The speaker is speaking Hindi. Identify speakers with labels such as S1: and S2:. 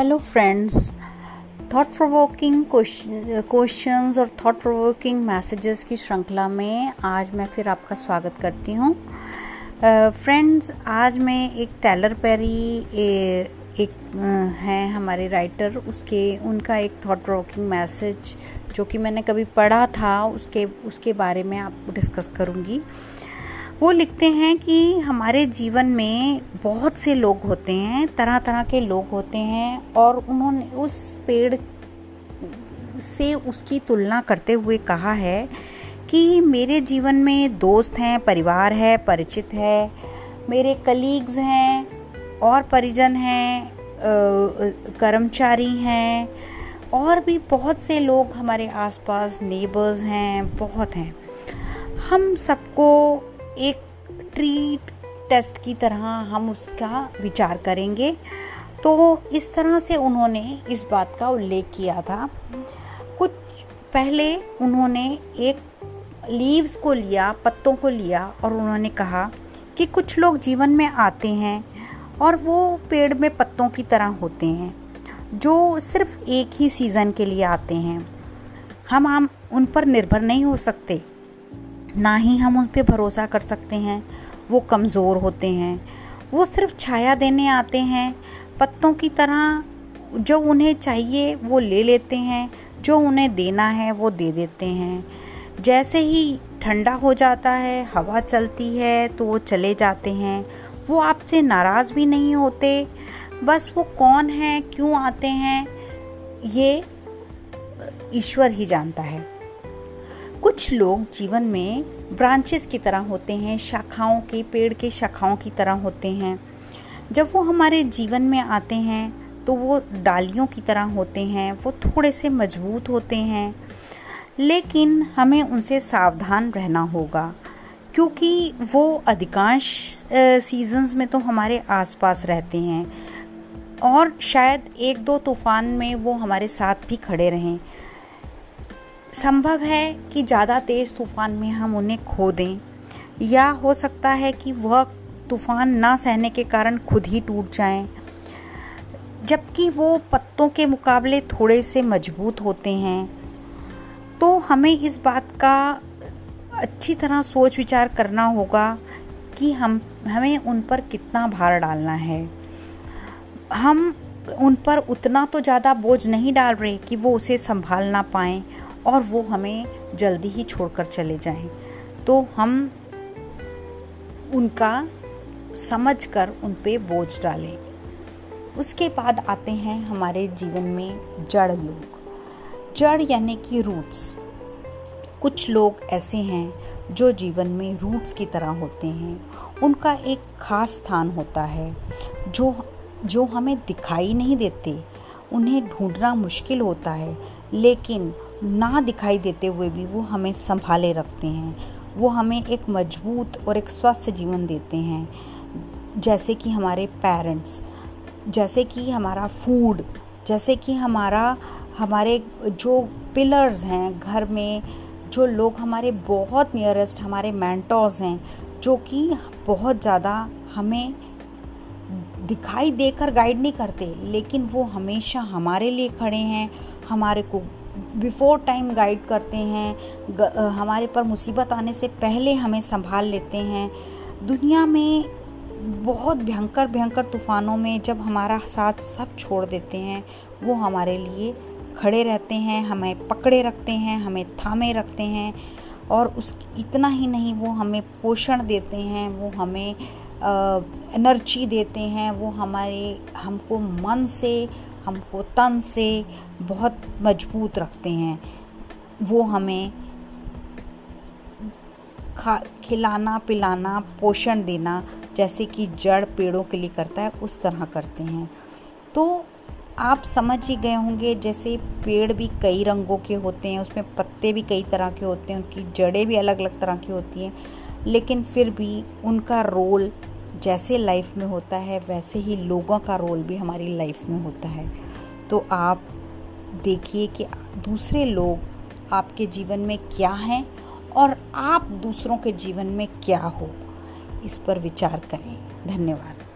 S1: Hello friends thought provoking questions और थॉट प्रोवोकिंग मैसेजेस की श्रृंखला में आज मैं फिर आपका स्वागत करती हूँ। फ्रेंड्स uh, आज मैं एक टेलर पेरी एक uh, हैं हमारे राइटर उसके उनका एक थॉट प्रोवोकिंग मैसेज जो कि मैंने कभी पढ़ा था उसके उसके बारे में आप डिस्कस करूँगी। वो लिखते हैं कि हमारे जीवन में बहुत से लोग होते हैं तरह तरह के लोग होते हैं और उन्होंने उस पेड़ से उसकी तुलना करते हुए कहा है कि मेरे जीवन में दोस्त हैं, परिवार है, परिचित है, मेरे कलीग्स हैं और परिजन हैं कर्मचारी हैं और भी बहुत से लोग हमारे आसपास नेबर्स हैं, बहुत हैं। हम सबको एक ट्रीट टेस्ट की तरह हम उसका विचार करेंगे। तो इस तरह से उन्होंने इस बात का उल्लेख किया था। कुछ पहले उन्होंने एक लीव्स को लिया, पत्तों को लिया और उन्होंने कहा कि कुछ लोग जीवन में आते हैं और वो पेड़ में पत्तों की तरह होते हैं, जो सिर्फ़ एक ही सीज़न के लिए आते हैं। हम हम उन पर निर्भर नहीं हो सकते। ना ही हम उन पर भरोसा कर सकते हैं, वो कमज़ोर होते हैं। वो सिर्फ़ छाया देने आते हैं, पत्तों की तरह जो उन्हें चाहिए वो ले लेते हैं, जो उन्हें देना है वो दे देते हैं। जैसे ही ठंडा हो जाता है, हवा चलती है तो वो चले जाते हैं। वो आपसे नाराज़ भी नहीं होते, बस वो कौन है, क्यों आते हैं, ये ईश्वर ही जानता है। कुछ लोग जीवन में ब्रांचेस की तरह होते हैं, शाखाओं के, पेड़ के शाखाओं की तरह होते हैं। जब वो हमारे जीवन में आते हैं तो वो डालियों की तरह होते हैं, वो थोड़े से मज़बूत होते हैं। लेकिन हमें उनसे सावधान रहना होगा, क्योंकि वो अधिकांश सीजन्स में तो हमारे आसपास रहते हैं। और शायद एक दो तूफ़ान में वो हमारे साथ भी खड़े रहें। संभव है कि ज़्यादा तेज़ तूफ़ान में हम उन्हें खो दें। या हो सकता है कि वह तूफ़ान ना सहने के कारण खुद ही टूट जाएँ, जबकि वो पत्तों के मुकाबले थोड़े से मज़बूत होते हैं। तो हमें इस बात का अच्छी तरह सोच विचार करना होगा कि हम, हमें उन पर कितना भार डालना है। हम उन पर उतना तो ज़्यादा बोझ नहीं डाल रहे कि वो उसे संभाल ना पाएँ और वो हमें जल्दी ही छोड़कर चले जाएँ। तो हम उनका समझ कर उन पे बोझ डालें। उसके बाद आते हैं हमारे जीवन में जड़ लोग। जड़ यानी कि रूट्स कुछ लोग ऐसे हैं जो जीवन में रूट्स की तरह होते हैं। उनका एक खास स्थान होता है। जो जो हमें दिखाई नहीं देते, उन्हें ढूंढना मुश्किल होता है। लेकिन ना दिखाई देते हुए भी वो हमें संभाले रखते हैं। वो हमें एक मज़बूत और एक स्वस्थ जीवन देते हैं। जैसे कि हमारे पेरेंट्स जैसे कि हमारा फ़ूड जैसे कि हमारा, हमारे जो पिलर्स हैं घर में, जो लोग हमारे बहुत नियरेस्ट हमारे मैंटोर्स हैं, जो कि बहुत ज़्यादा हमें दिखाई देकर गाइड नहीं करते, लेकिन वो हमेशा हमारे लिए खड़े हैं, हमारे को बिफ़ोर टाइम गाइड करते हैं हमारे पर मुसीबत आने से पहले हमें संभाल लेते हैं। दुनिया में बहुत भयंकर भयंकर तूफ़ानों में जब हमारा साथ सब छोड़ देते हैं, वो हमारे लिए खड़े रहते हैं, हमें पकड़े रखते हैं, हमें थामे रखते हैं और उस, इतना ही नहीं, वो हमें पोषण देते हैं, वो हमें एनर्जी देते हैं, वो हमारे, हमको मन से हमको तन से बहुत मज़बूत रखते हैं। वो हमें खा, खिलाना, पिलाना, पोषण देना, जैसे कि जड़ पेड़ों के लिए करता है, उस तरह करते हैं। तो आप समझ ही गए होंगे, जैसे पेड़ भी कई रंगों के होते हैं, उसमें पत्ते भी कई तरह के होते हैं, उनकी जड़ें भी अलग अलग तरह की होती हैं, लेकिन फिर भी उनका रोल जैसे लाइफ में होता है, वैसे ही लोगों का रोल भी हमारी लाइफ में होता है। तो आप देखिए कि दूसरे लोग आपके जीवन में क्या हैं और आप दूसरों के जीवन में क्या हो, इस पर विचार करें। धन्यवाद।